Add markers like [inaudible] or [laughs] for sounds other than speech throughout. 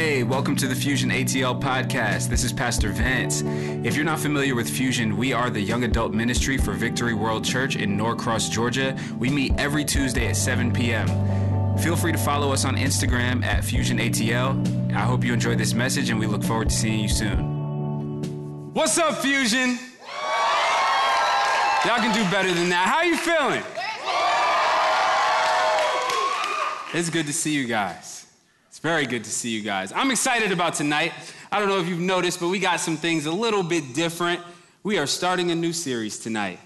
Hey, welcome to the Fusion ATL podcast. This is Pastor Vance. If you're not familiar with Fusion, we are the young adult ministry for Victory World Church in Norcross, Georgia. We meet every Tuesday at 7 p.m. Feel free to follow us on Instagram at Fusion ATL. I hope you enjoyed this message and we look forward to seeing you soon. What's up, Fusion? Y'all can do better than that. How you feeling? It's good to see you guys. It's very good to see you guys. I'm excited about tonight. I don't know if you've noticed, but we got some things a little bit different. We are starting a new series tonight.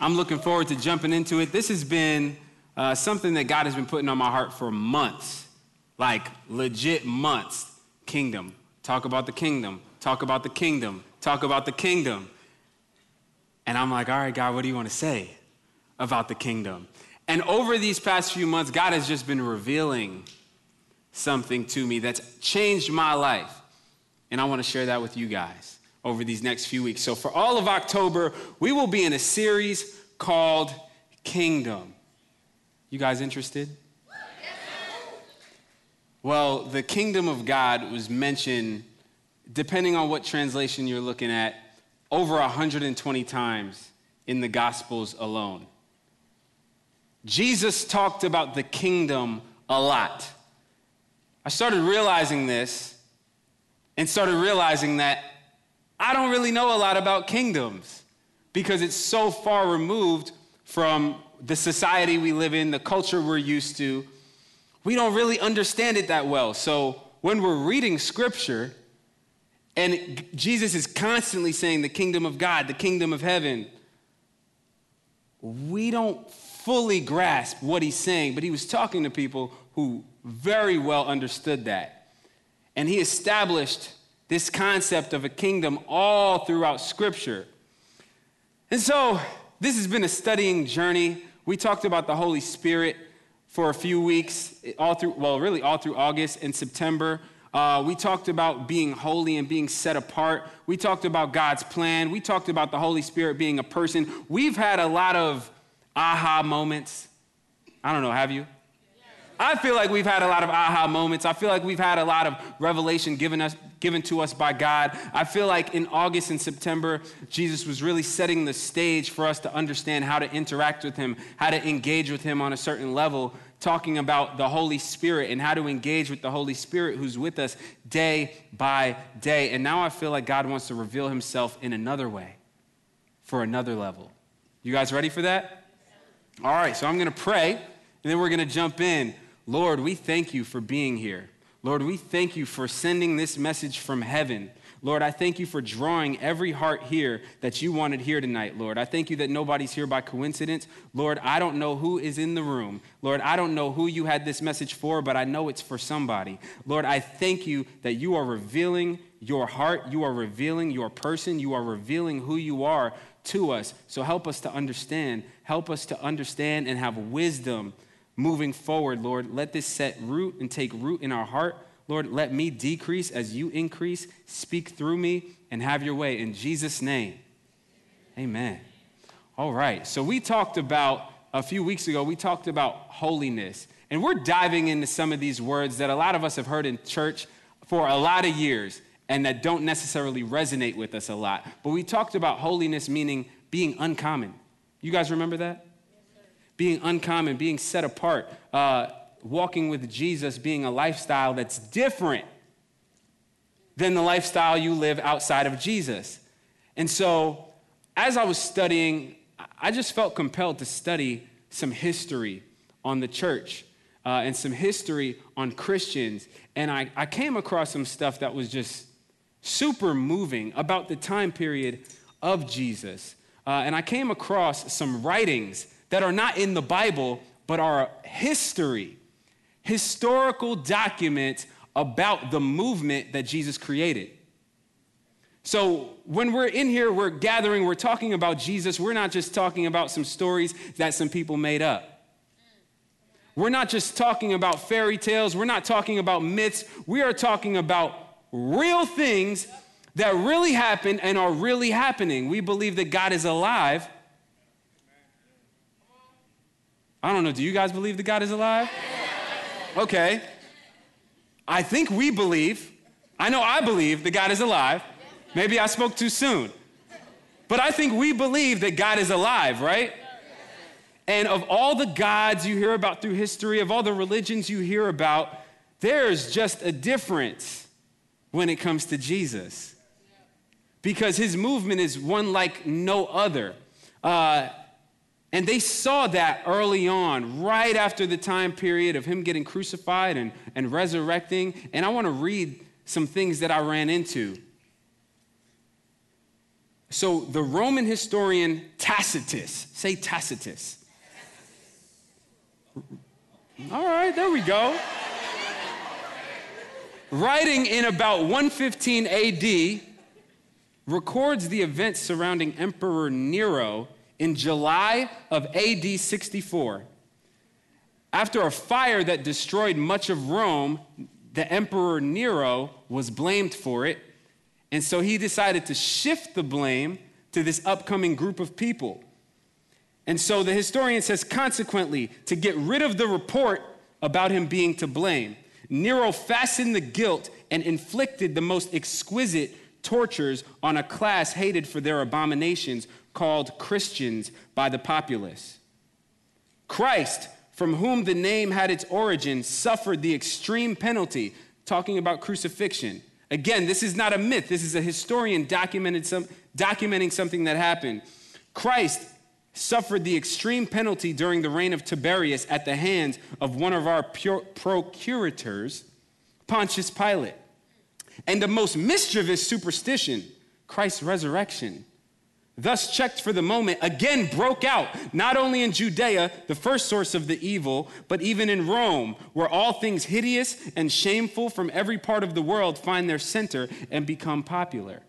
I'm looking forward to jumping into it. This has been uh, something that God has been putting on my heart for months, like legit months. Kingdom. Talk about the kingdom. Talk about the kingdom. Talk about the kingdom. And I'm like, all right, God, what do you want to say about the kingdom? And over these past few months, God has just been revealing something to me that's changed my life. And I want to share that with you guys over these next few weeks. So, for all of October, we will be in a series called Kingdom. You guys interested? Well, the kingdom of God was mentioned, depending on what translation you're looking at, over 120 times in the Gospels alone. Jesus talked about the kingdom a lot. I started realizing this and started realizing that I don't really know a lot about kingdoms because it's so far removed from the society we live in, the culture we're used to. We don't really understand it that well. So when we're reading scripture, and Jesus is constantly saying the kingdom of God, the kingdom of heaven, we don't fully grasp what he's saying, but he was talking to people who very well understood that. And he established this concept of a kingdom all throughout Scripture. And so, this has been a studying journey. We talked about the Holy Spirit for a few weeks, all through, well, really all through August and September. Uh, we talked about being holy and being set apart. We talked about God's plan. We talked about the Holy Spirit being a person. We've had a lot of aha moments. I don't know, have you? I feel like we've had a lot of aha moments. I feel like we've had a lot of revelation given us given to us by God. I feel like in August and September, Jesus was really setting the stage for us to understand how to interact with him, how to engage with him on a certain level, talking about the Holy Spirit and how to engage with the Holy Spirit who's with us day by day. And now I feel like God wants to reveal himself in another way for another level. You guys ready for that? All right, so I'm going to pray and then we're going to jump in. Lord, we thank you for being here. Lord, we thank you for sending this message from heaven. Lord, I thank you for drawing every heart here that you wanted here tonight, Lord. I thank you that nobody's here by coincidence. Lord, I don't know who is in the room. Lord, I don't know who you had this message for, but I know it's for somebody. Lord, I thank you that you are revealing your heart, you are revealing your person, you are revealing who you are to us. So help us to understand. Help us to understand and have wisdom moving forward, Lord. Let this set root and take root in our heart. Lord, let me decrease as you increase. Speak through me and have your way. In Jesus' name, amen. All right, so we talked about a few weeks ago, we talked about holiness. And we're diving into some of these words that a lot of us have heard in church for a lot of years and that don't necessarily resonate with us a lot. But we talked about holiness meaning being uncommon. You guys remember that? Being uncommon, being set apart, uh, walking with Jesus being a lifestyle that's different than the lifestyle you live outside of Jesus. And so, as I was studying, I just felt compelled to study some history on the church uh, and some history on Christians. And I, I came across some stuff that was just super moving about the time period of Jesus. Uh, and I came across some writings that are not in the Bible, but are history, historical documents about the movement that Jesus created. So, when we're in here, we're gathering, we're talking about Jesus, we're not just talking about some stories that some people made up. We're not just talking about fairy tales, we're not talking about myths, we are talking about real things that really happened and are really happening. We believe that God is alive I don't know, do you guys believe that God is alive? Okay. I think we believe, I know I believe that God is alive. Maybe I spoke too soon. But I think we believe that God is alive, right? And of all the gods you hear about through history, of all the religions you hear about, there's just a difference when it comes to Jesus. Because his movement is one like no other. Uh, and they saw that early on, right after the time period of him getting crucified and, and resurrecting. And I want to read some things that I ran into. So, the Roman historian Tacitus, say Tacitus. All right, there we go. Writing in about 115 AD, records the events surrounding Emperor Nero in July of AD 64. After a fire that destroyed much of Rome, the Emperor Nero was blamed for it and so he decided to shift the blame to this upcoming group of people. And so the historian says, consequently, to get rid of the report about him being to blame, Nero fastened the guilt and inflicted the most exquisite tortures on a class hated for their abominations called Christians by the populace. Christ, from whom the name had its origin, suffered the extreme penalty, talking about crucifixion Again, this is not a myth. This is a historian documented some, documenting something that happened. Christ suffered the extreme penalty during the reign of Tiberius at the hands of one of our procurators, Pontius Pilate. And the most mischievous superstition, Christ's resurrection thus checked for the moment, again broke out, not only in Judea, the first source of the evil, but even in Rome, where all things hideous and shameful from every part of the world find their center and become popular.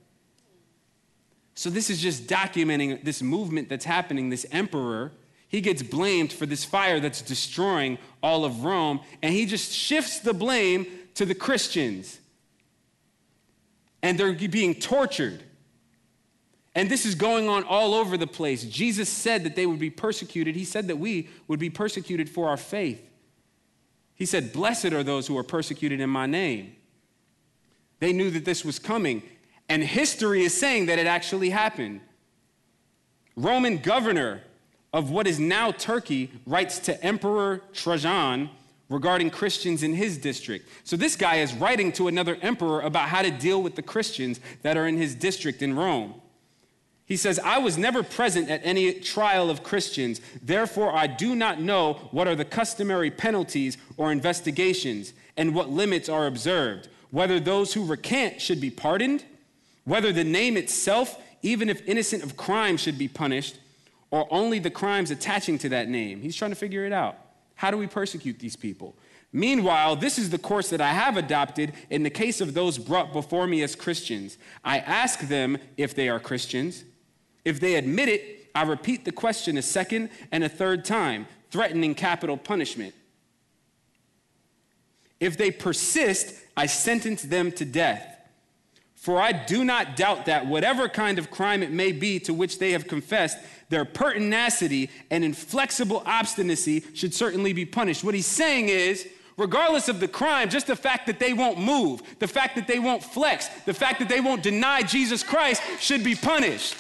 So, this is just documenting this movement that's happening. This emperor, he gets blamed for this fire that's destroying all of Rome, and he just shifts the blame to the Christians. And they're being tortured. And this is going on all over the place. Jesus said that they would be persecuted. He said that we would be persecuted for our faith. He said, Blessed are those who are persecuted in my name. They knew that this was coming. And history is saying that it actually happened. Roman governor of what is now Turkey writes to Emperor Trajan regarding Christians in his district. So this guy is writing to another emperor about how to deal with the Christians that are in his district in Rome. He says, I was never present at any trial of Christians, therefore I do not know what are the customary penalties or investigations and what limits are observed, whether those who recant should be pardoned, whether the name itself, even if innocent of crime, should be punished, or only the crimes attaching to that name. He's trying to figure it out. How do we persecute these people? Meanwhile, this is the course that I have adopted in the case of those brought before me as Christians. I ask them if they are Christians. If they admit it, I repeat the question a second and a third time, threatening capital punishment. If they persist, I sentence them to death. For I do not doubt that whatever kind of crime it may be to which they have confessed, their pertinacity and inflexible obstinacy should certainly be punished. What he's saying is, regardless of the crime, just the fact that they won't move, the fact that they won't flex, the fact that they won't deny Jesus Christ should be punished.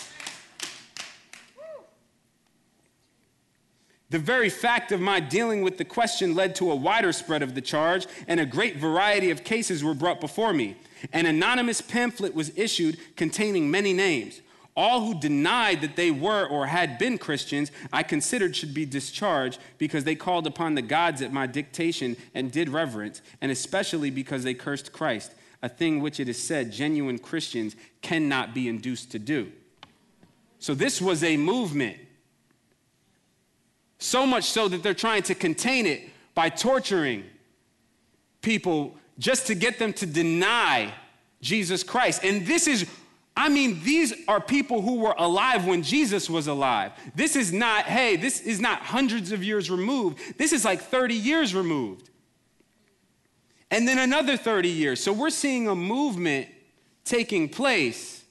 The very fact of my dealing with the question led to a wider spread of the charge, and a great variety of cases were brought before me. An anonymous pamphlet was issued containing many names. All who denied that they were or had been Christians, I considered should be discharged because they called upon the gods at my dictation and did reverence, and especially because they cursed Christ, a thing which it is said genuine Christians cannot be induced to do. So, this was a movement so much so that they're trying to contain it by torturing people just to get them to deny Jesus Christ. And this is, I mean, these are people who were alive when Jesus was alive. This is not, hey, this is not hundreds of years removed. This is like 30 years removed. And then another 30 years. So we're seeing a movement taking place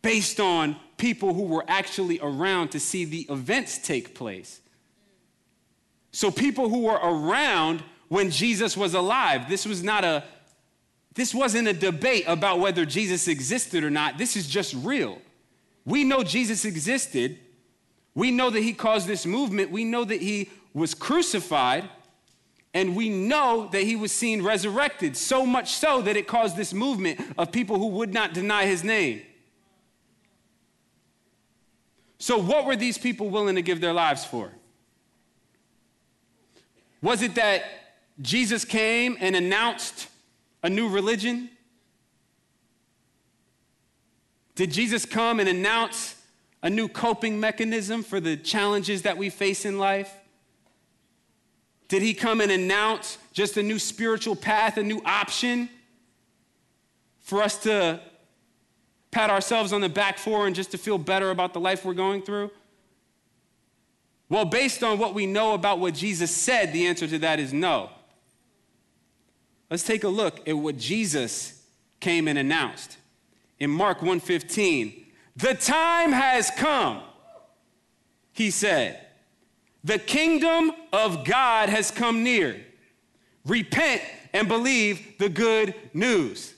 based on people who were actually around to see the events take place. So people who were around when Jesus was alive. This was not a this wasn't a debate about whether Jesus existed or not. This is just real. We know Jesus existed. We know that he caused this movement. We know that he was crucified. And we know that he was seen resurrected, so much so that it caused this movement of people who would not deny his name. So, what were these people willing to give their lives for? Was it that Jesus came and announced a new religion? Did Jesus come and announce a new coping mechanism for the challenges that we face in life? Did he come and announce just a new spiritual path, a new option for us to pat ourselves on the back for and just to feel better about the life we're going through? Well, based on what we know about what Jesus said, the answer to that is no. Let's take a look at what Jesus came and announced. In Mark 1:15, "The time has come," he said. "The kingdom of God has come near. Repent and believe the good news."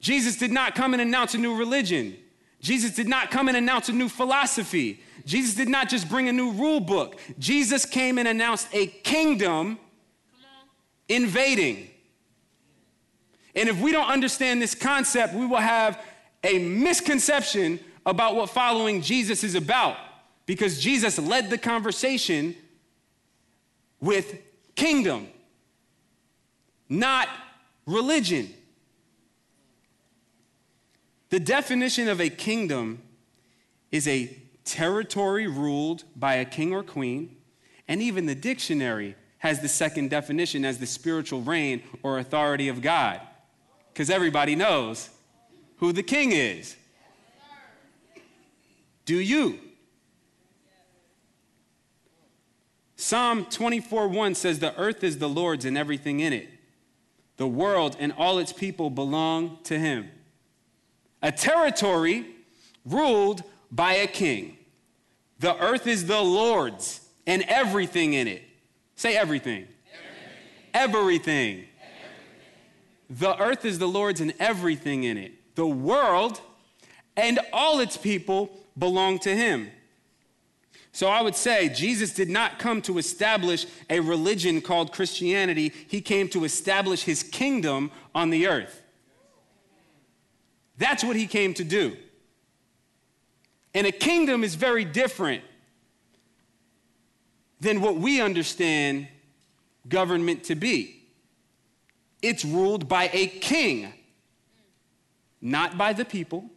Jesus did not come and announce a new religion. Jesus did not come and announce a new philosophy. Jesus did not just bring a new rule book. Jesus came and announced a kingdom invading. And if we don't understand this concept, we will have a misconception about what following Jesus is about because Jesus led the conversation with kingdom, not religion. The definition of a kingdom is a territory ruled by a king or queen, and even the dictionary has the second definition as the spiritual reign or authority of God. Because everybody knows who the king is. Do you? Psalm 24 1 says, The earth is the Lord's and everything in it. The world and all its people belong to him a territory ruled by a king. The earth is the Lord's and everything in it. Say everything. Everything. everything. everything. The earth is the Lord's and everything in it. The world and all its people belong to him. So I would say Jesus did not come to establish a religion called Christianity, he came to establish his kingdom on the earth. That's what he came to do. And a kingdom is very different than what we understand government to be. It's ruled by a king, not by the people.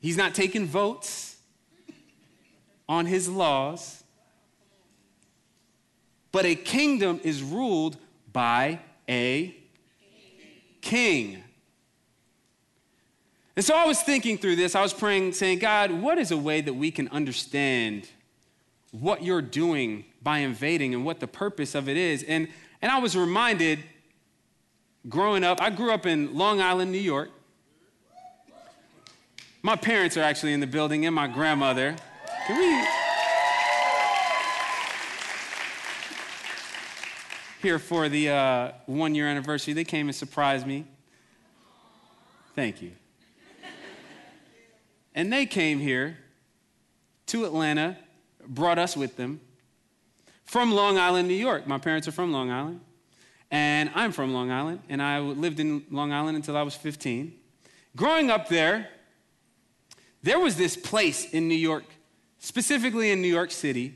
He's not taking votes on his laws. But a kingdom is ruled by a king. And so I was thinking through this. I was praying, saying, God, what is a way that we can understand what you're doing by invading and what the purpose of it is? And, and I was reminded growing up, I grew up in Long Island, New York. My parents are actually in the building and my grandmother. Can we? Here for the uh, one year anniversary. They came and surprised me. Thank you. and they came here to Atlanta, brought us with them from Long Island, New York. My parents are from Long Island, and I'm from Long Island, and I lived in Long Island until I was 15. Growing up there, there was this place in New York, specifically in New York City,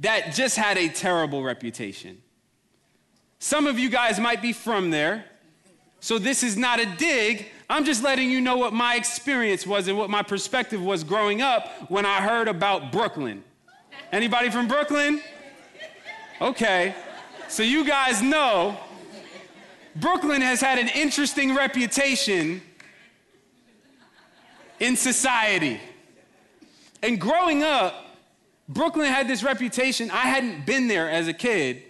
that just had a terrible reputation. Some of you guys might be from there. So this is not a dig. I'm just letting you know what my experience was and what my perspective was growing up when I heard about Brooklyn. Anybody from Brooklyn? Okay. So you guys know Brooklyn has had an interesting reputation in society. And growing up, Brooklyn had this reputation. I hadn't been there as a kid,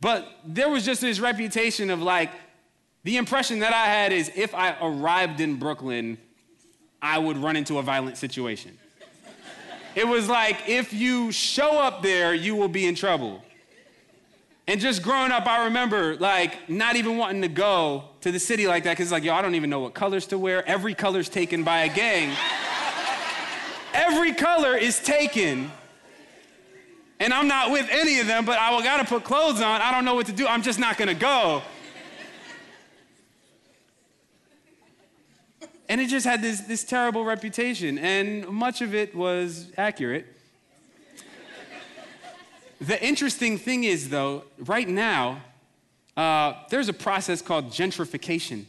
but there was just this reputation of like, the impression that I had is if I arrived in Brooklyn, I would run into a violent situation. it was like, if you show up there, you will be in trouble. And just growing up, I remember like not even wanting to go to the city like that because like, yo, I don't even know what colors to wear. Every color's taken by a gang. Every color is taken. And I'm not with any of them, but I gotta put clothes on. I don't know what to do. I'm just not gonna go. And it just had this, this terrible reputation, and much of it was accurate. the interesting thing is, though, right now, uh, there's a process called gentrification,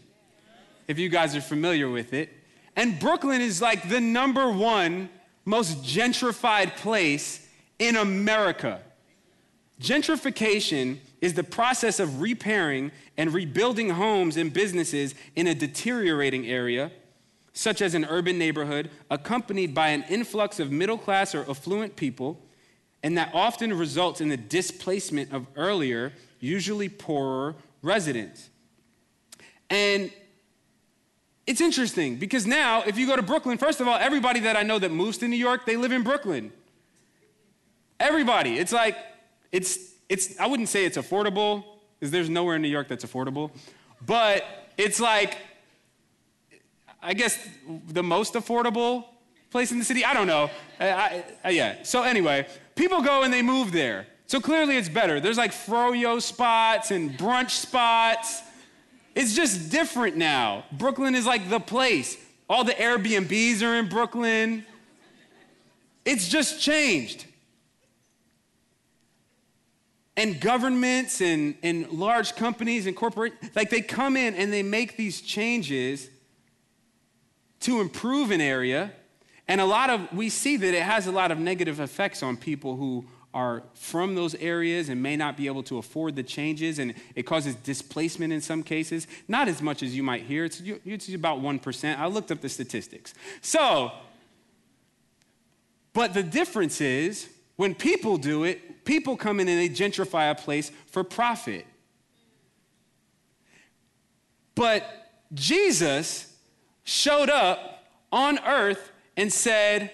if you guys are familiar with it. And Brooklyn is like the number one most gentrified place in America. Gentrification is the process of repairing and rebuilding homes and businesses in a deteriorating area such as an urban neighborhood, accompanied by an influx of middle class or affluent people, and that often results in the displacement of earlier, usually poorer residents. And it's interesting because now, if you go to Brooklyn, first of all, everybody that I know that moves to New York, they live in Brooklyn. Everybody. It's like, it's, it's I wouldn't say it's affordable, because there's nowhere in New York that's affordable, but it's like I guess, the most affordable place in the city. I don't know. I, I, uh, yeah. So, anyway, people go and they move there. So clearly it's better. There's like froyo spots and brunch spots. It's just different now. Brooklyn is like the place. All the Airbnbs are in Brooklyn. It's just changed. And governments and, and large companies and corporate, like they come in and they make these changes to improve an area. And a lot of, we see that it has a lot of negative effects on people who are from those areas and may not be able to afford the changes, and it causes displacement in some cases. Not as much as you might hear, it's, it's about 1%. I looked up the statistics. So, but the difference is when people do it, people come in and they gentrify a place for profit. But Jesus showed up on earth and said,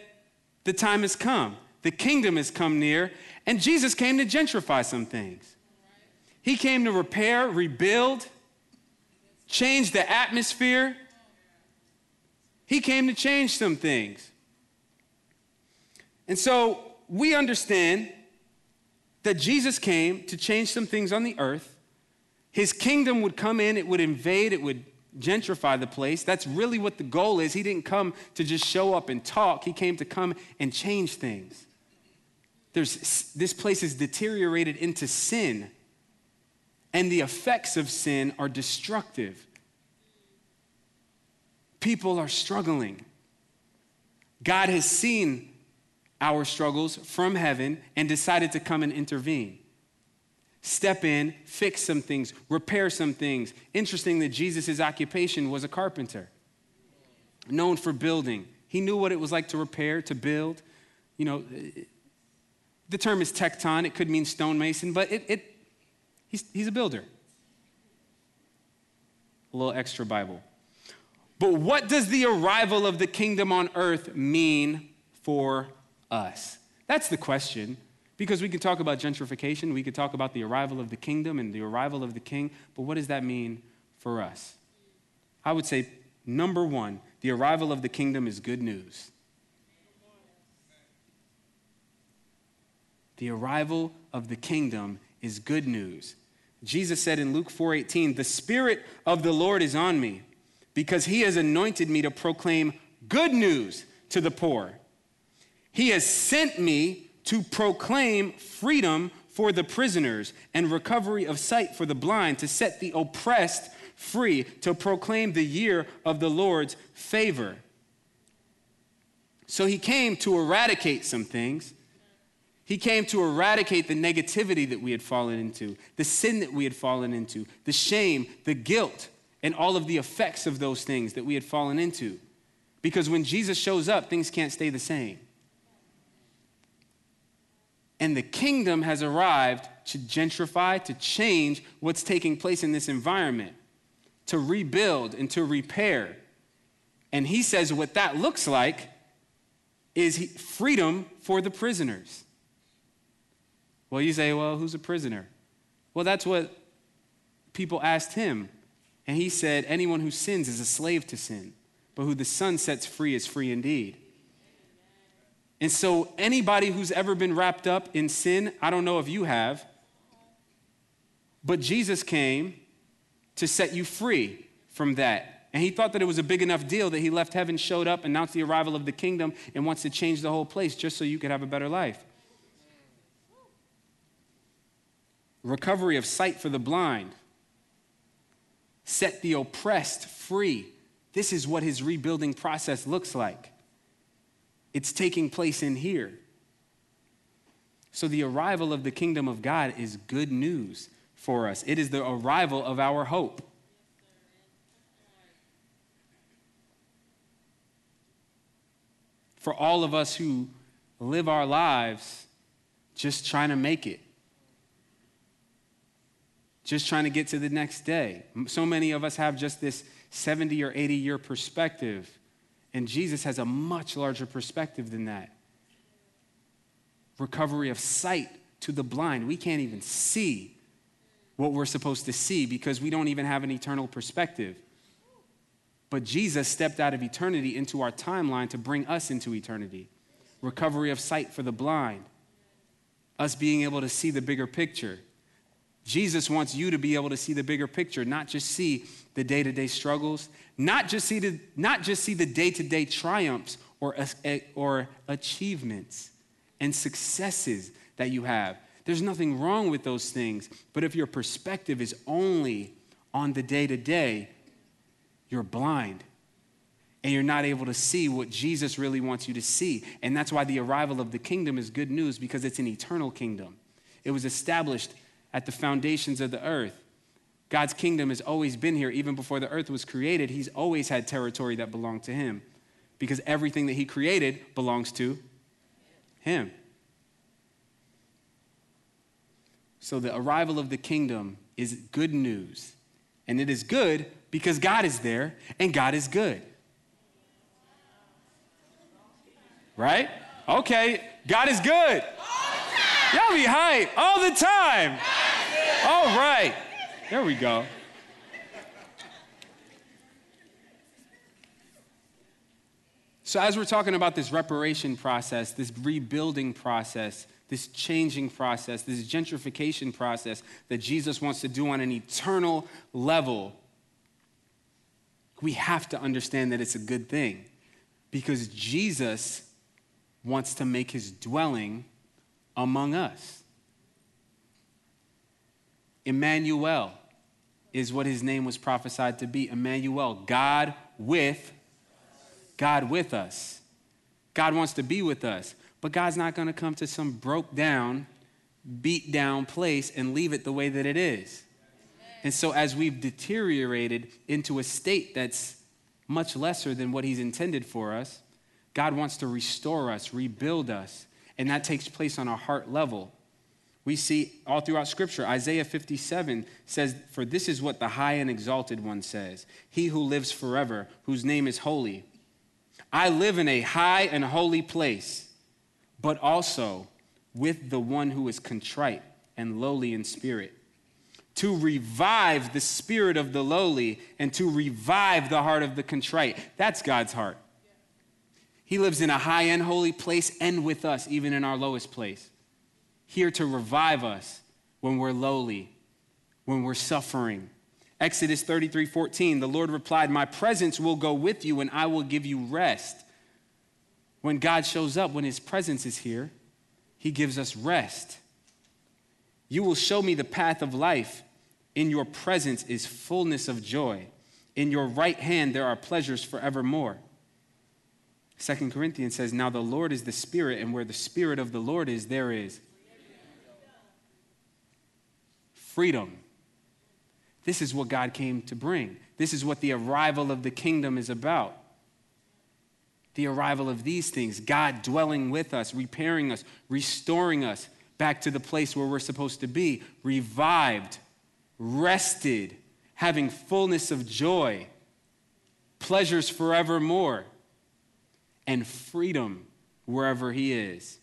The time has come, the kingdom has come near, and Jesus came to gentrify some things. He came to repair, rebuild, change the atmosphere. He came to change some things. And so we understand that Jesus came to change some things on the earth. His kingdom would come in, it would invade, it would gentrify the place. That's really what the goal is. He didn't come to just show up and talk, he came to come and change things. There's, this place is deteriorated into sin, and the effects of sin are destructive. People are struggling. God has seen our struggles from heaven and decided to come and intervene step in, fix some things, repair some things. Interesting that Jesus' occupation was a carpenter, known for building. He knew what it was like to repair, to build. You know, the term is tecton, it could mean stonemason, but it, it he's, he's a builder. A little extra Bible. But what does the arrival of the kingdom on earth mean for us? That's the question. Because we can talk about gentrification, we could talk about the arrival of the kingdom and the arrival of the king, but what does that mean for us? I would say, number one, the arrival of the kingdom is good news. The arrival of the kingdom is good news. Jesus said in Luke 4:18, "The spirit of the Lord is on me, because he has anointed me to proclaim good news to the poor. He has sent me to proclaim freedom for the prisoners and recovery of sight for the blind, to set the oppressed free, to proclaim the year of the Lord's favor. So he came to eradicate some things. He came to eradicate the negativity that we had fallen into, the sin that we had fallen into, the shame, the guilt, and all of the effects of those things that we had fallen into. Because when Jesus shows up, things can't stay the same. And the kingdom has arrived to gentrify, to change what's taking place in this environment, to rebuild and to repair. And he says what that looks like is freedom for the prisoners. Well, you say, well, who's a prisoner? Well, that's what people asked him. And he said, Anyone who sins is a slave to sin, but who the Son sets free is free indeed. And so, anybody who's ever been wrapped up in sin, I don't know if you have, but Jesus came to set you free from that. And he thought that it was a big enough deal that he left heaven, showed up, announced the arrival of the kingdom, and wants to change the whole place just so you could have a better life. Recovery of sight for the blind. Set the oppressed free. This is what his rebuilding process looks like. It's taking place in here. So, the arrival of the kingdom of God is good news for us. It is the arrival of our hope. For all of us who live our lives just trying to make it, just trying to get to the next day. So many of us have just this 70 or 80 year perspective and Jesus has a much larger perspective than that. Recovery of sight to the blind. We can't even see what we're supposed to see because we don't even have an eternal perspective. But Jesus stepped out of eternity into our timeline to bring us into eternity. Recovery of sight for the blind, us being able to see the bigger picture. Jesus wants you to be able to see the bigger picture, not just see the day to day struggles, not just see the, not just see the day-to-day triumphs or, eh, or achievements and successes that you have. There's nothing wrong with those things, but if your perspective is only on the day-to-day, you're blind and you're not able to see what Jesus really wants you to see. And that's why the arrival of the kingdom is good news because it's an eternal kingdom. It was established at the foundations of the earth. God's kingdom has always been here. Even before the earth was created, He's always had territory that belonged to Him because everything that He created belongs to Him. So the arrival of the kingdom is good news. And it is good because God is there and God is good. Right? Okay, God is good. Y'all be hype all the time. All right. There we go. So, as we're talking about this reparation process, this rebuilding process, this changing process, this gentrification process that Jesus wants to do on an eternal level, we have to understand that it's a good thing because Jesus wants to make his dwelling among us. Emmanuel is what his name was prophesied to be. Emmanuel, God with God with us. God wants to be with us, but God's not going to come to some broke down, beat down place and leave it the way that it is. And so as we've deteriorated into a state that's much lesser than what he's intended for us, God wants to restore us, rebuild us, and that takes place on a heart level. We see all throughout Scripture, Isaiah 57 says, For this is what the high and exalted one says He who lives forever, whose name is holy. I live in a high and holy place, but also with the one who is contrite and lowly in spirit, to revive the spirit of the lowly and to revive the heart of the contrite. That's God's heart. He lives in a high and holy place and with us, even in our lowest place here to revive us when we're lowly, when we're suffering. Exodus 33 14, the Lord replied, My presence will go with you and I will give you rest. When God shows up, when his presence is here, he gives us rest. You will show me the path of life. In your presence is fullness of joy. In your right hand there are pleasures forevermore. Second Corinthians says, Now the Lord is the Spirit, and where the Spirit of the Lord is, there is freedom. This is what God came to bring. This is what the arrival of the kingdom is about. The arrival of these things, God dwelling with us, repairing us, restoring us back to the place where we're supposed to be, revived, rested, having fullness of joy, pleasures forevermore, and freedom wherever He is.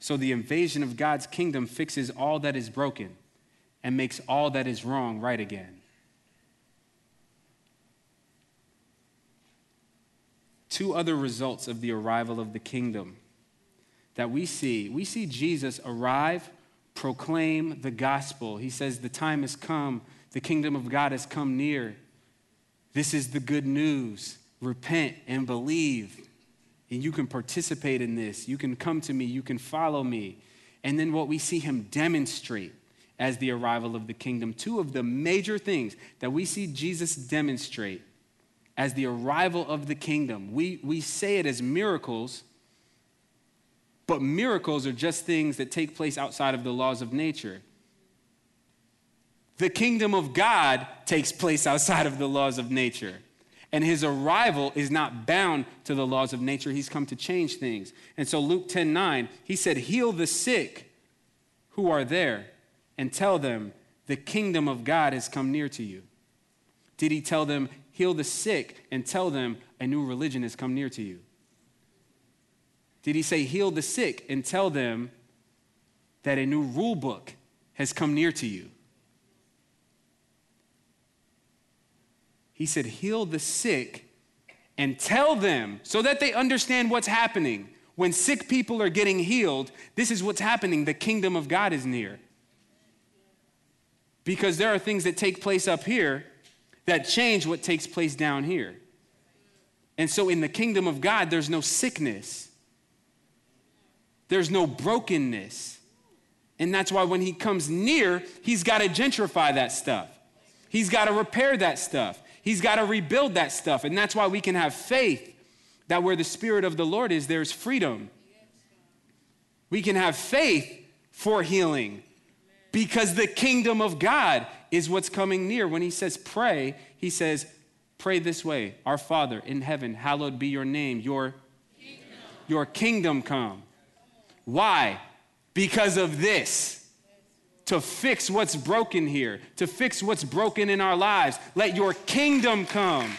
So the invasion of God's kingdom fixes all that is broken and makes all that is wrong right again. Two other results of the arrival of the kingdom that we see we see Jesus arrive, proclaim the gospel. He says, The time has come, the kingdom of God has come near. This is the good news. Repent and believe. And you can participate in this. You can come to me. You can follow me. And then what we see him demonstrate as the arrival of the kingdom. Two of the major things that we see Jesus demonstrate as the arrival of the kingdom. We, we say it as miracles, but miracles are just things that take place outside of the laws of nature. The kingdom of God takes place outside of the laws of nature. And his arrival is not bound to the laws of nature. He's come to change things. And so Luke 10 9, he said, Heal the sick who are there and tell them, The kingdom of God has come near to you. Did he tell them, Heal the sick and tell them, A new religion has come near to you? Did he say, Heal the sick and tell them that a new rule book has come near to you? He said, Heal the sick and tell them so that they understand what's happening. When sick people are getting healed, this is what's happening. The kingdom of God is near. Because there are things that take place up here that change what takes place down here. And so in the kingdom of God, there's no sickness, there's no brokenness. And that's why when he comes near, he's got to gentrify that stuff. He's got to repair that stuff. He's got to rebuild that stuff. And that's why we can have faith that where the Spirit of the Lord is, there's freedom. We can have faith for healing because the kingdom of God is what's coming near. When he says pray, he says, Pray this way Our Father in heaven, hallowed be your name, your kingdom, your kingdom come. Why? Because of this to fix what's broken here, to fix what's broken in our lives. Let your kingdom come.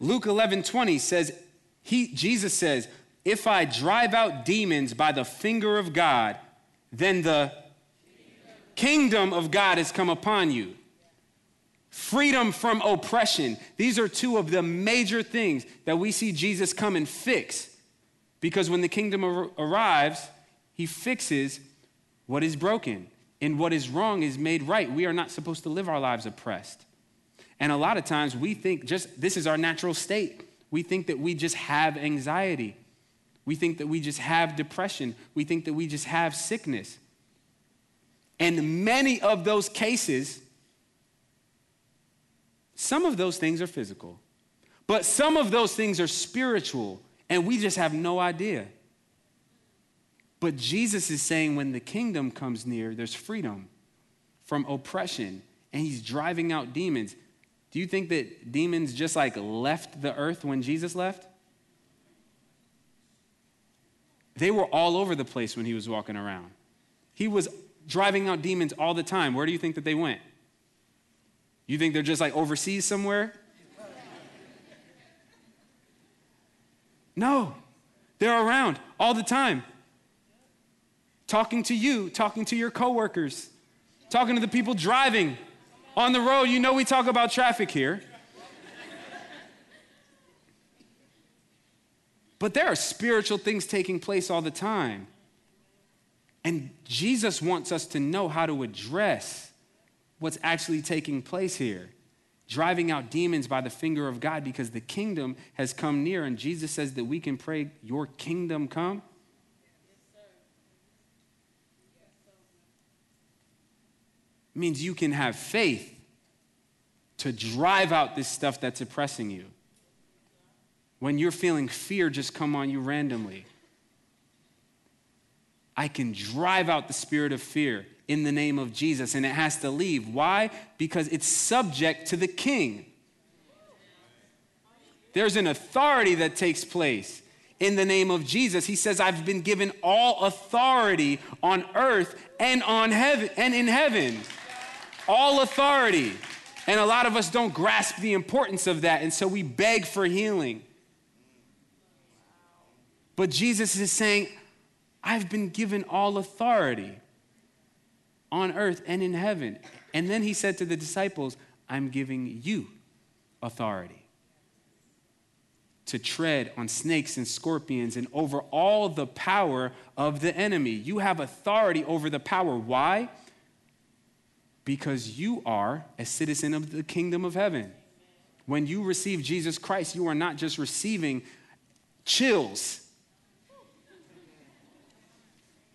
Luke 11 20 says, he, Jesus says, If I drive out demons by the finger of God, then the kingdom of God has come upon you. Freedom from oppression. These are two of the major things that we see Jesus come and fix because when the kingdom ar- arrives, he fixes what is broken, and what is wrong is made right. We are not supposed to live our lives oppressed. And a lot of times we think just this is our natural state. We think that we just have anxiety. We think that we just have depression. We think that we just have sickness. And many of those cases, some of those things are physical, but some of those things are spiritual and we just have no idea. But Jesus is saying when the kingdom comes near, there's freedom from oppression, and he's driving out demons. Do you think that demons just like left the earth when Jesus left? They were all over the place when he was walking around. He was driving out demons all the time. Where do you think that they went? You think they're just like overseas somewhere? No, they're around all the time. Talking to you, talking to your coworkers, talking to the people driving on the road. You know, we talk about traffic here. But there are spiritual things taking place all the time. And Jesus wants us to know how to address what's actually taking place here driving out demons by the finger of God because the kingdom has come near. And Jesus says that we can pray, Your kingdom come. Means you can have faith to drive out this stuff that's oppressing you. When you're feeling fear just come on you randomly, I can drive out the spirit of fear in the name of Jesus, and it has to leave. Why? Because it's subject to the king. There's an authority that takes place in the name of Jesus. He says, I've been given all authority on earth and on heaven and in heaven. All authority. And a lot of us don't grasp the importance of that, and so we beg for healing. But Jesus is saying, I've been given all authority on earth and in heaven. And then he said to the disciples, I'm giving you authority to tread on snakes and scorpions and over all the power of the enemy. You have authority over the power. Why? Because you are a citizen of the kingdom of heaven. When you receive Jesus Christ, you are not just receiving chills,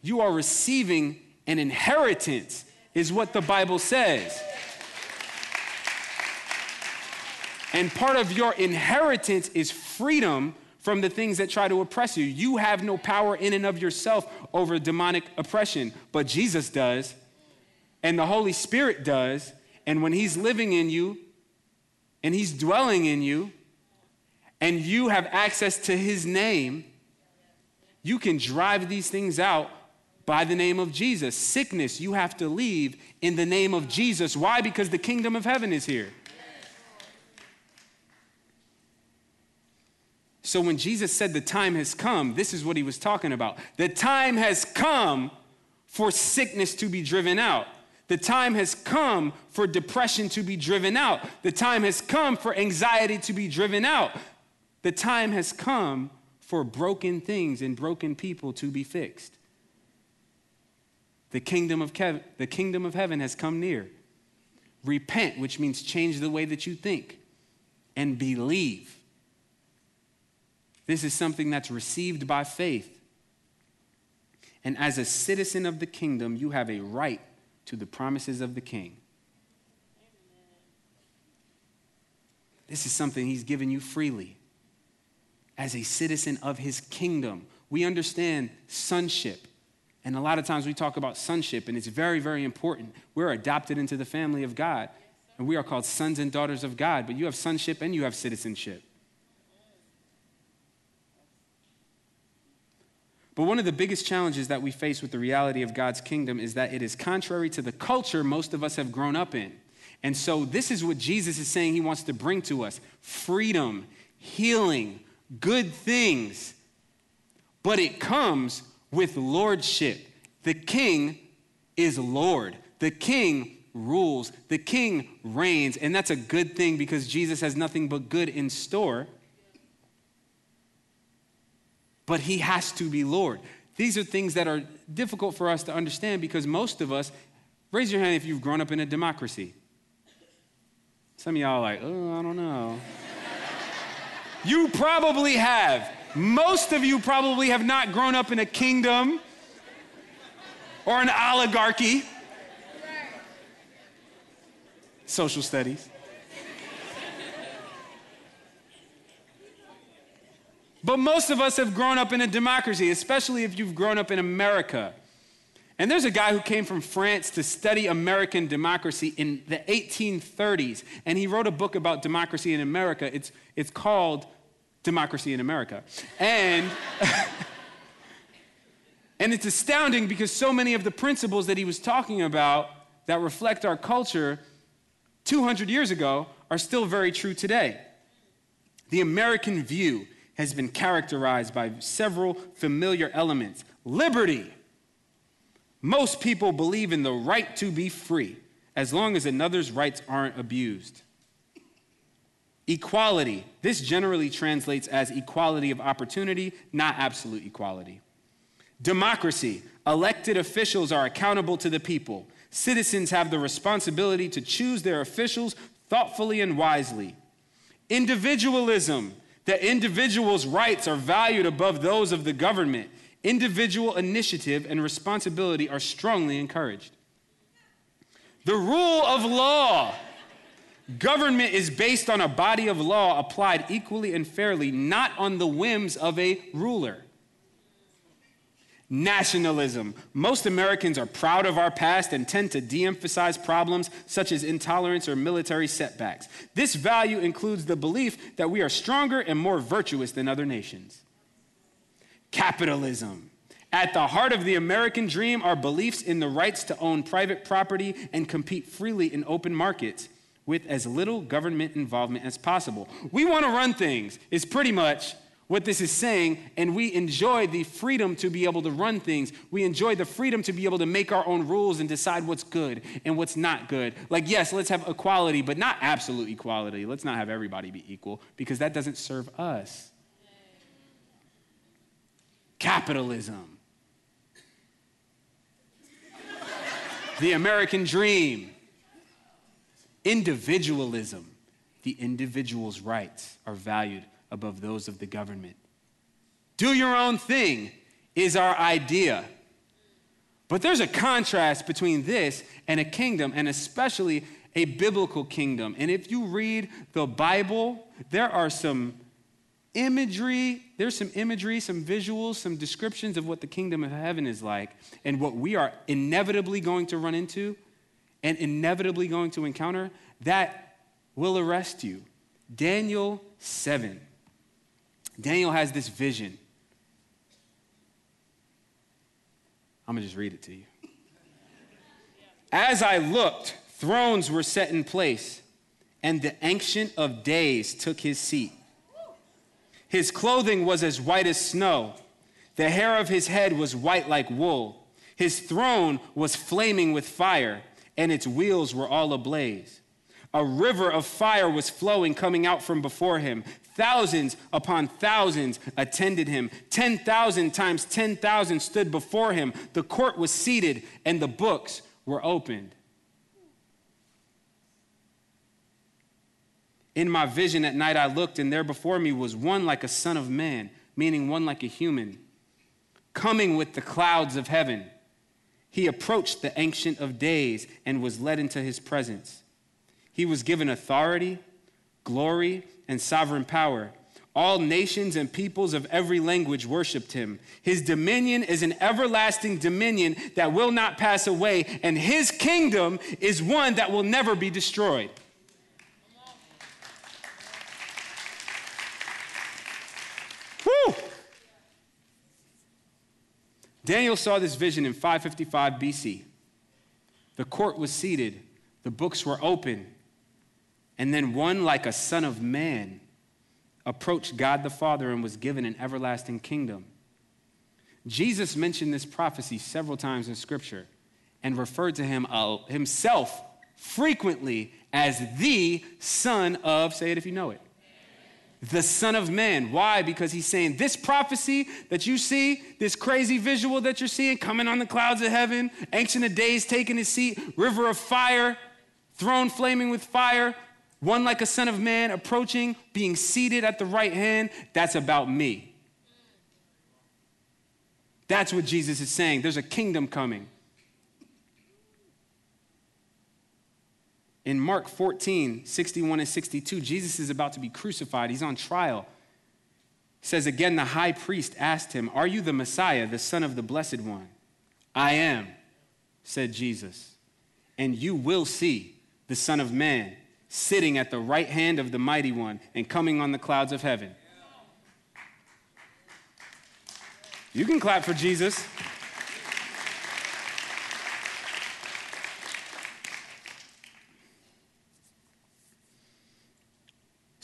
you are receiving an inheritance, is what the Bible says. And part of your inheritance is freedom from the things that try to oppress you. You have no power in and of yourself over demonic oppression, but Jesus does, and the Holy Spirit does. And when He's living in you and He's dwelling in you, and you have access to His name, you can drive these things out by the name of Jesus. Sickness, you have to leave in the name of Jesus. Why? Because the kingdom of heaven is here. So when Jesus said the time has come, this is what he was talking about. The time has come for sickness to be driven out. The time has come for depression to be driven out. The time has come for anxiety to be driven out. The time has come for broken things and broken people to be fixed. The kingdom of, Kev- the kingdom of heaven has come near. Repent, which means change the way that you think, and believe. This is something that's received by faith. And as a citizen of the kingdom, you have a right to the promises of the king. This is something he's given you freely. As a citizen of his kingdom, we understand sonship. And a lot of times we talk about sonship, and it's very, very important. We're adopted into the family of God, and we are called sons and daughters of God, but you have sonship and you have citizenship. But one of the biggest challenges that we face with the reality of God's kingdom is that it is contrary to the culture most of us have grown up in. And so, this is what Jesus is saying he wants to bring to us freedom, healing, good things. But it comes with lordship. The king is Lord, the king rules, the king reigns. And that's a good thing because Jesus has nothing but good in store but he has to be Lord. These are things that are difficult for us to understand because most of us, raise your hand if you've grown up in a democracy. Some of y'all are like, oh, I don't know. [laughs] you probably have. Most of you probably have not grown up in a kingdom or an oligarchy. Social studies. But most of us have grown up in a democracy, especially if you've grown up in America. And there's a guy who came from France to study American democracy in the 1830s, and he wrote a book about democracy in America. It's, it's called Democracy in America. And, and it's astounding because so many of the principles that he was talking about that reflect our culture 200 years ago are still very true today. The American view has been characterized by several familiar elements. Liberty. Most people believe in the right to be free as long as another's rights aren't abused. Equality. This generally translates as equality of opportunity, not absolute equality. Democracy. Elected officials are accountable to the people. Citizens have the responsibility to choose their officials thoughtfully and wisely. Individualism that individuals' rights are valued above those of the government. Individual initiative and responsibility are strongly encouraged. The rule of law. Government is based on a body of law applied equally and fairly, not on the whims of a ruler. Nationalism. Most Americans are proud of our past and tend to de emphasize problems such as intolerance or military setbacks. This value includes the belief that we are stronger and more virtuous than other nations. Capitalism. At the heart of the American dream are beliefs in the rights to own private property and compete freely in open markets with as little government involvement as possible. We want to run things, is pretty much what this is saying, and we enjoy the freedom to be able to run things. We enjoy the freedom to be able to make our own rules and decide what's good and what's not good. Like, yes, let's have equality, but not absolute equality. Let's not have everybody be equal because that doesn't serve us. Capitalism, [laughs] the American dream, individualism. The individual's rights are valued above those of the government. Do your own thing is our idea. But there's a contrast between this and a kingdom, and especially a biblical kingdom. And if you read the Bible, there are some imagery, there's some imagery, some visuals, some descriptions of what the kingdom of heaven is like and what we are inevitably going to run into and inevitably going to encounter that will arrest you. Daniel 7. Daniel has this vision. I'm going to just read it to you. As I looked, thrones were set in place, and the Ancient of Days took his seat. His clothing was as white as snow, the hair of his head was white like wool. His throne was flaming with fire, and its wheels were all ablaze. A river of fire was flowing, coming out from before him. Thousands upon thousands attended him. 10,000 times 10,000 stood before him. The court was seated and the books were opened. In my vision at night, I looked, and there before me was one like a son of man, meaning one like a human, coming with the clouds of heaven. He approached the Ancient of Days and was led into his presence. He was given authority, glory, and sovereign power. All nations and peoples of every language worshiped him. His dominion is an everlasting dominion that will not pass away, and his kingdom is one that will never be destroyed. Daniel saw this vision in 555 BC. The court was seated, the books were open, and then one, like a son of man, approached God the Father and was given an everlasting kingdom. Jesus mentioned this prophecy several times in Scripture and referred to him uh, himself frequently as the Son of, say it if you know it, the Son of Man. Why? Because he's saying this prophecy that you see, this crazy visual that you're seeing coming on the clouds of heaven, Ancient of Days taking his seat, river of fire, throne flaming with fire, one like a son of man approaching, being seated at the right hand, that's about me. That's what Jesus is saying. There's a kingdom coming. In Mark 14, 61 and 62, Jesus is about to be crucified. He's on trial. He says again, the high priest asked him, Are you the Messiah, the Son of the Blessed One? I am, said Jesus. And you will see the Son of Man sitting at the right hand of the mighty one and coming on the clouds of heaven. You can clap for Jesus.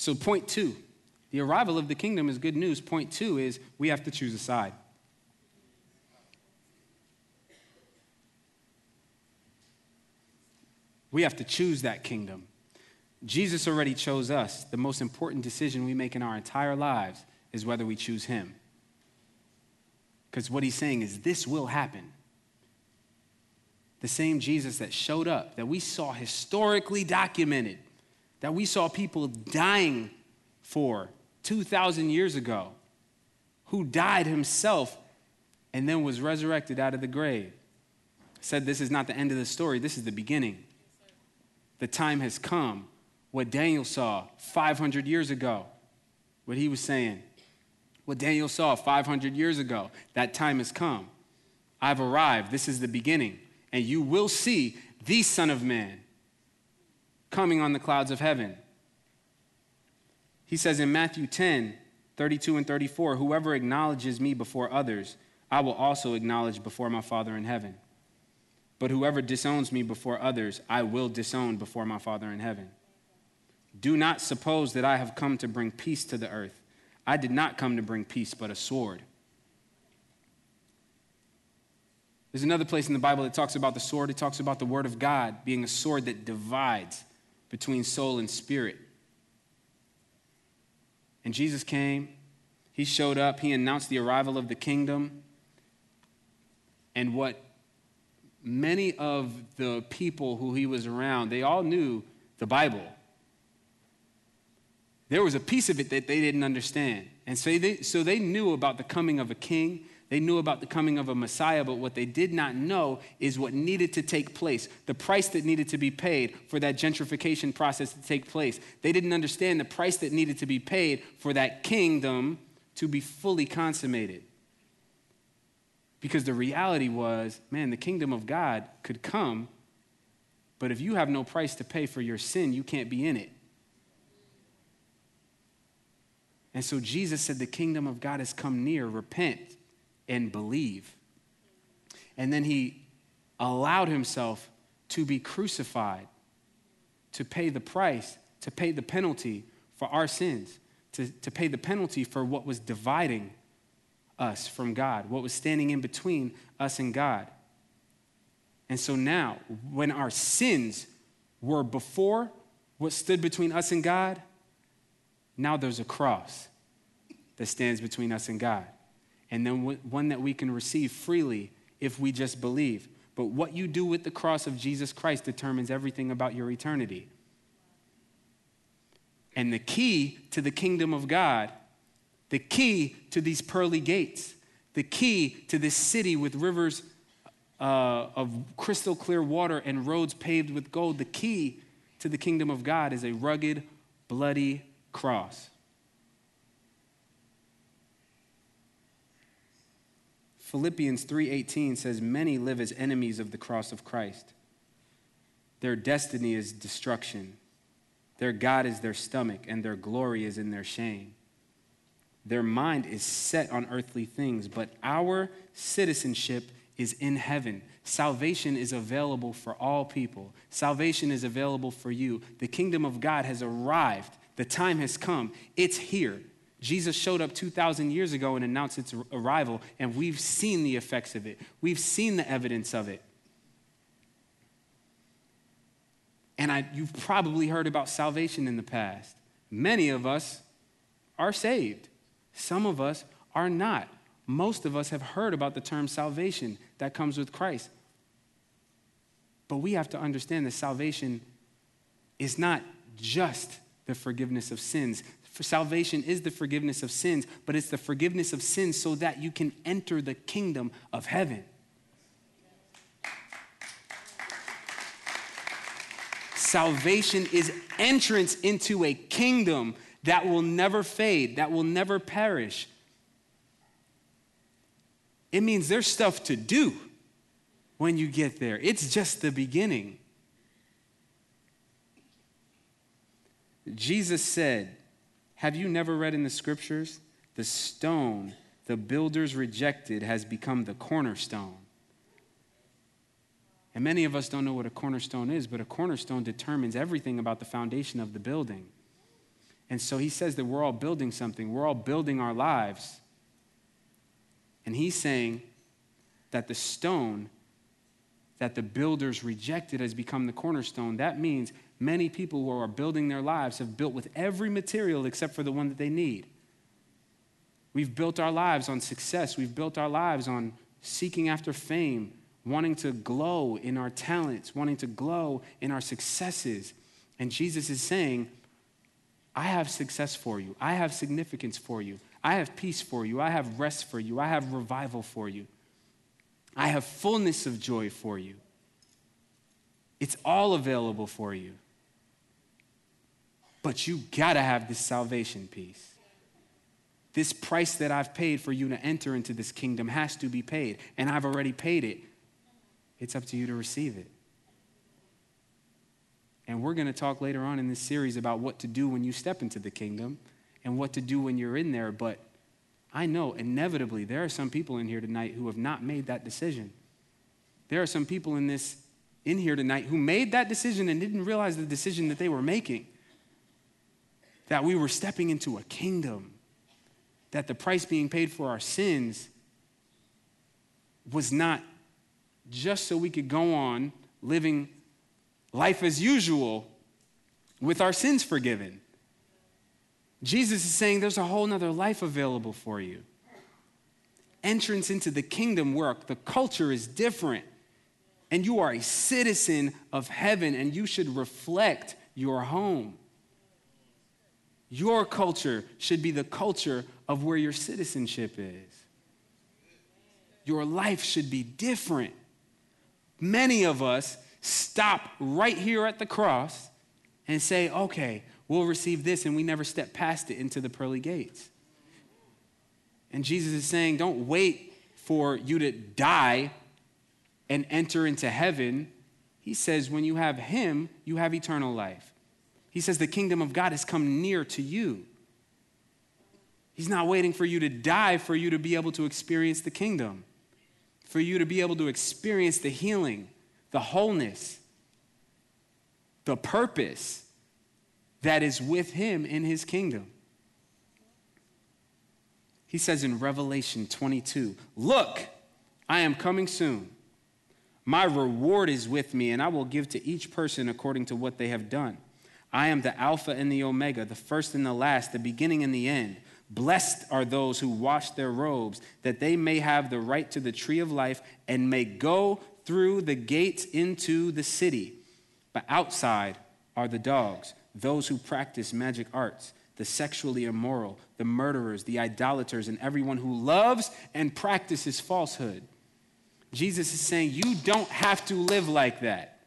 So, point two the arrival of the kingdom is good news. Point two is we have to choose a side. We have to choose that kingdom. Jesus already chose us. The most important decision we make in our entire lives is whether we choose Him. Because what He's saying is, this will happen. The same Jesus that showed up, that we saw historically documented, that we saw people dying for 2,000 years ago, who died Himself and then was resurrected out of the grave, said, This is not the end of the story, this is the beginning. The time has come what Daniel saw 500 years ago, what he was saying. What Daniel saw 500 years ago, that time has come. I've arrived. This is the beginning. And you will see the Son of Man coming on the clouds of heaven. He says in Matthew 10, 32 and 34, Whoever acknowledges me before others, I will also acknowledge before my Father in heaven. But whoever disowns me before others, I will disown before my Father in heaven. Do not suppose that I have come to bring peace to the earth. I did not come to bring peace, but a sword. There's another place in the Bible that talks about the sword. It talks about the word of God being a sword that divides between soul and spirit. And Jesus came, he showed up, he announced the arrival of the kingdom. And what many of the people who he was around, they all knew the Bible. There was a piece of it that they didn't understand. And so they, so they knew about the coming of a king. They knew about the coming of a Messiah, but what they did not know is what needed to take place, the price that needed to be paid for that gentrification process to take place. They didn't understand the price that needed to be paid for that kingdom to be fully consummated. Because the reality was, man, the kingdom of God could come, but if you have no price to pay for your sin, you can't be in it. And so Jesus said, The kingdom of God has come near. Repent and believe. And then he allowed himself to be crucified, to pay the price, to pay the penalty for our sins, to, to pay the penalty for what was dividing us from God, what was standing in between us and God. And so now, when our sins were before what stood between us and God, now there's a cross that stands between us and God and then one that we can receive freely if we just believe. But what you do with the cross of Jesus Christ determines everything about your eternity. And the key to the kingdom of God, the key to these pearly gates, the key to this city with rivers uh, of crystal clear water and roads paved with gold, the key to the kingdom of God is a rugged, bloody cross. Philippians 3:18 says many live as enemies of the cross of Christ. Their destiny is destruction. Their God is their stomach and their glory is in their shame. Their mind is set on earthly things, but our citizenship is in heaven. Salvation is available for all people. Salvation is available for you. The kingdom of God has arrived. The time has come. It's here. Jesus showed up 2,000 years ago and announced its arrival, and we've seen the effects of it. We've seen the evidence of it. And I, you've probably heard about salvation in the past. Many of us are saved, some of us are not. Most of us have heard about the term salvation that comes with Christ. But we have to understand that salvation is not just the forgiveness of sins. For salvation is the forgiveness of sins, but it's the forgiveness of sins so that you can enter the kingdom of heaven. Salvation is entrance into a kingdom that will never fade, that will never perish. It means there's stuff to do when you get there. It's just the beginning. Jesus said, have you never read in the scriptures? The stone the builders rejected has become the cornerstone. And many of us don't know what a cornerstone is, but a cornerstone determines everything about the foundation of the building. And so he says that we're all building something, we're all building our lives. And he's saying that the stone that the builders rejected has become the cornerstone. That means many people who are building their lives have built with every material except for the one that they need. We've built our lives on success, we've built our lives on seeking after fame, wanting to glow in our talents, wanting to glow in our successes. And Jesus is saying, I have success for you. I have significance for you. I have peace for you. I have rest for you. I have revival for you. I have fullness of joy for you. It's all available for you. But you gotta have this salvation piece. This price that I've paid for you to enter into this kingdom has to be paid, and I've already paid it. It's up to you to receive it. And we're to talk later on in this series about what to do when you step into the kingdom and what to do when you're in there. But I know inevitably there are some people in here tonight who have not made that decision. There are some people in this in here tonight who made that decision and didn't realize the decision that they were making that we were stepping into a kingdom that the price being paid for our sins was not just so we could go on living life as usual with our sins forgiven. Jesus is saying there's a whole nother life available for you. Entrance into the kingdom work, the culture is different. And you are a citizen of heaven, and you should reflect your home. Your culture should be the culture of where your citizenship is. Your life should be different. Many of us stop right here at the cross and say, okay, we'll receive this, and we never step past it into the pearly gates. And Jesus is saying, don't wait for you to die and enter into heaven. He says, when you have Him, you have eternal life. He says, the kingdom of God has come near to you. He's not waiting for you to die for you to be able to experience the kingdom, for you to be able to experience the healing, the wholeness, the purpose that is with Him in His kingdom. He says in Revelation 22, Look, I am coming soon. My reward is with me, and I will give to each person according to what they have done. I am the Alpha and the Omega, the first and the last, the beginning and the end. Blessed are those who wash their robes, that they may have the right to the tree of life and may go through the gates into the city. But outside are the dogs, those who practice magic arts, the sexually immoral, the murderers, the idolaters, and everyone who loves and practices falsehood. Jesus is saying, You don't have to live like that.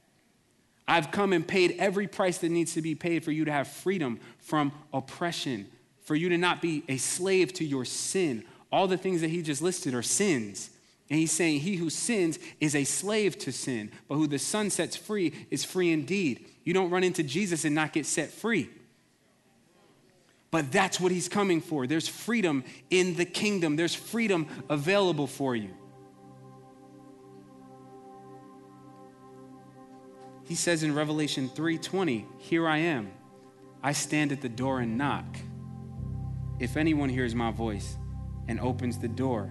I've come and paid every price that needs to be paid for you to have freedom from oppression, for you to not be a slave to your sin. All the things that he just listed are sins. And he's saying, He who sins is a slave to sin, but who the Son sets free is free indeed. You don't run into Jesus and not get set free. But that's what he's coming for. There's freedom in the kingdom, there's freedom available for you. He says in Revelation 3:20, "Here I am. I stand at the door and knock. If anyone hears my voice and opens the door,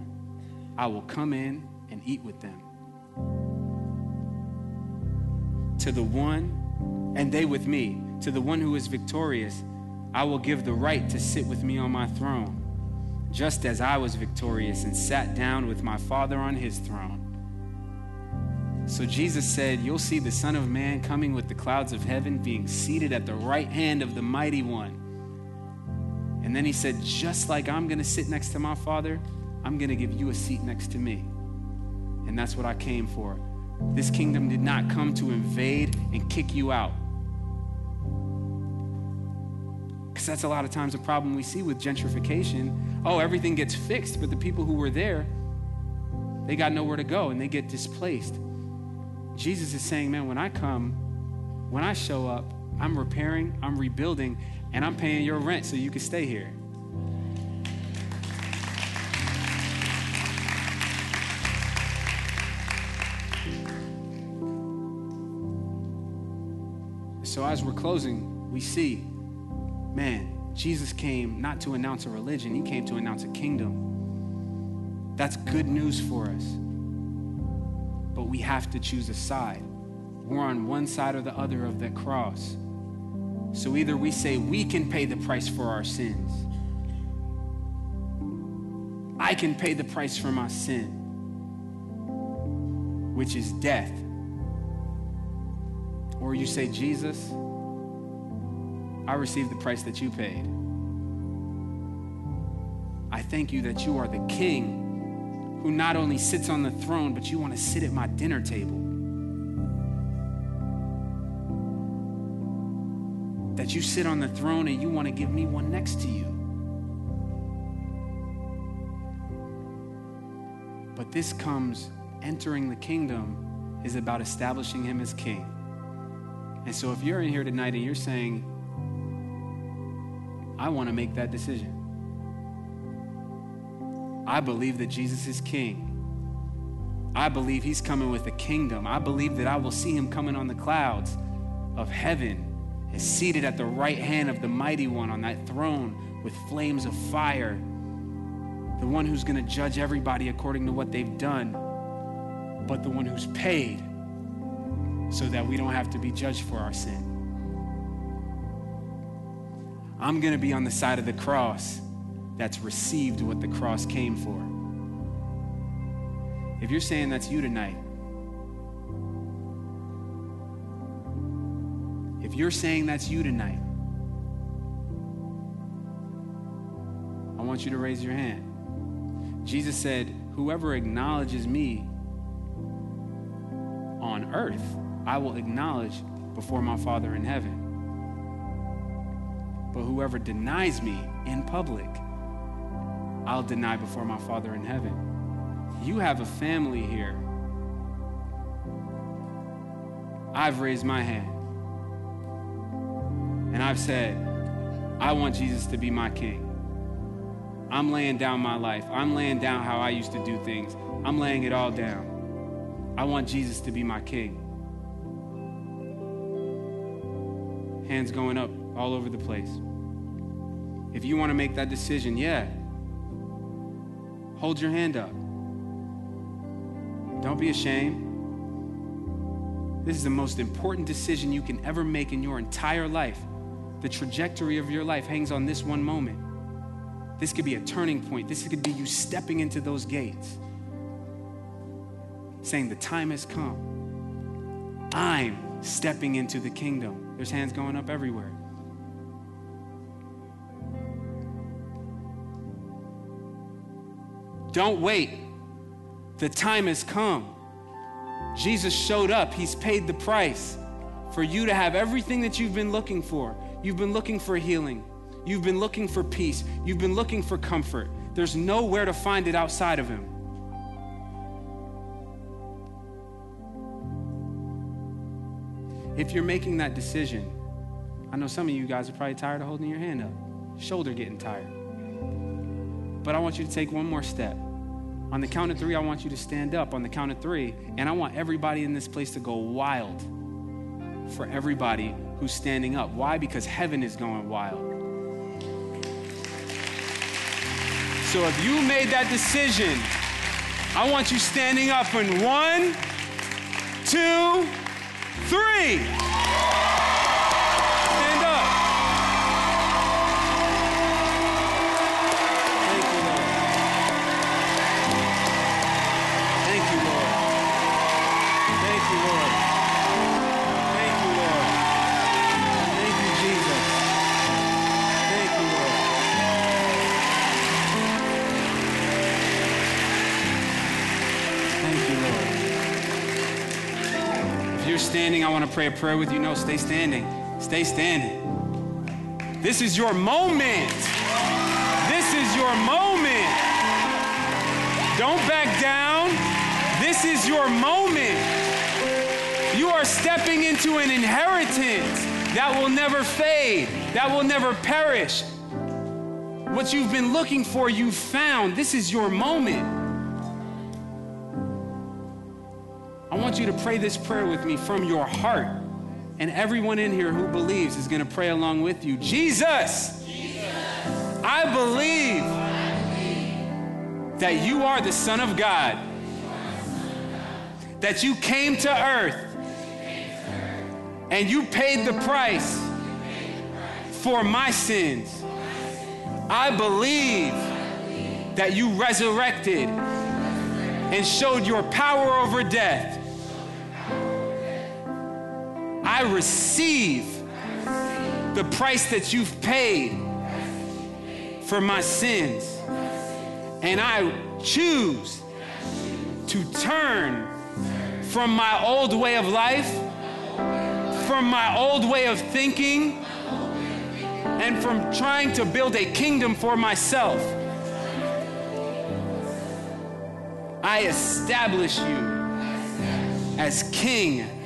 I will come in and eat with them." To the one, and they with me, to the one who is victorious, I will give the right to sit with me on my throne, just as I was victorious and sat down with my Father on his throne. So Jesus said, You'll see the Son of Man coming with the clouds of heaven, being seated at the right hand of the mighty one. And then he said, Just like I'm going to sit next to my Father, I'm going to give you a seat next to me. And that's what I came for. This kingdom did not come to invade and kick you out. Because that's a lot of times a problem we see with gentrification. Oh, everything gets fixed, but the people who were there, they got nowhere to go and they get displaced. Jesus is saying, man, when I come, when I show up, I'm repairing, I'm rebuilding, and I'm paying your rent so you can stay here. So, as we're closing, we see, man, Jesus came not to announce a religion, he came to announce a kingdom. That's good news for us but we have to choose a side. We're on one side or the other of that cross. So either we say we can pay the price for our sins, I can pay the price for my sin, which is death. Or you say, Jesus, I received the price that you paid. I thank you that you are the King who not only sits on the throne, but you want to sit at my dinner table. That you sit on the throne and you want to give me one next to you. But this comes, entering the kingdom is about establishing him as king. And so if you're in here tonight and you're saying, I want to make that decision. I believe that Jesus is king. I believe he's coming with a kingdom. I believe that I will see him coming on the clouds of heaven and seated at the right hand of the mighty one on that throne with flames of fire. the one who's going to judge everybody according to what they've done, but the one who's paid so that we don't have to be judged for our sin. I'm going to be on the side of the cross that's received what the cross came for. If you're saying that's you tonight, if you're saying that's you tonight, I want you to raise your hand. Jesus said, Whoever acknowledges me on earth, I will acknowledge before my Father in heaven. But whoever denies me in public, I'll deny before my Father in heaven. You have a family here. I've raised my hand. And I've said, I want Jesus to be my king. I'm laying down my life. I'm laying down how I used to do things. I'm laying it all down. I want Jesus to be my king. Hands going up all over the place. If you want to make that decision, yeah, hold your hand up. Don't be ashamed. This is the most important decision you can ever make in your entire life. The trajectory of your life hangs on this one moment. This could be a turning point. This could be you stepping into those gates, saying, The time has come. I'm stepping into the kingdom. There's hands going up everywhere. Don't wait. The time has come. Jesus showed up, He's paid the price for you to have everything that you've been looking for. You've been looking for healing, you've been looking for peace, you've been looking for comfort. There's nowhere to find it outside of Him. If you're making that decision, I know some of you guys are probably tired of holding your hand up, shoulder getting tired. But I want you to take one more step. On the count of three, I want you to stand up on the count of three, and I want everybody in this place to go wild for everybody who's standing up. Why? Because heaven is going wild. So if you made that decision, I want you standing up in one, two, three. Standing, I want to pray a prayer with you. No, stay standing. Stay standing. This is your moment. This is your moment. Don't back down. This is your moment. You are stepping into an inheritance that will never fade, that will never perish. What you've been looking for, you've found. This is your moment. Want you to pray this prayer with me from your heart. And everyone in here who believes is going to pray along with you. Jesus, Jesus I, believe I believe that you are the Son of God, that you came to earth and you paid the price for my sins. I believe that you resurrected and showed your power over death I receive the price that you've paid for my sins. And I choose to turn from my old way of life, from my old way of thinking, and from trying to build a kingdom for myself. I establish you as king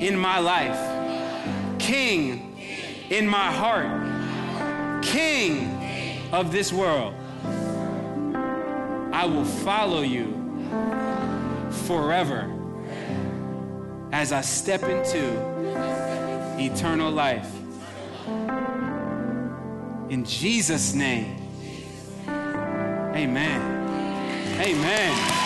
in my life, King in my heart, King of this world. I will follow you forever as I step into eternal life. In Jesus' name, Amen. Amen.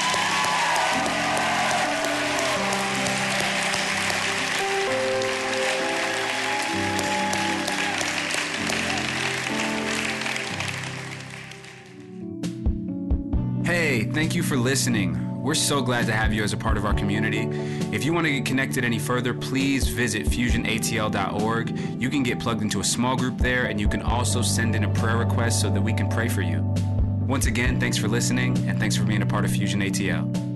Thank you for listening. We're so glad to have you as a part of our community. If you want to get connected any further, please visit fusionatl.org. You can get plugged into a small group there, and you can also send in a prayer request so that we can pray for you. Once again, thanks for listening, and thanks for being a part of Fusion ATL.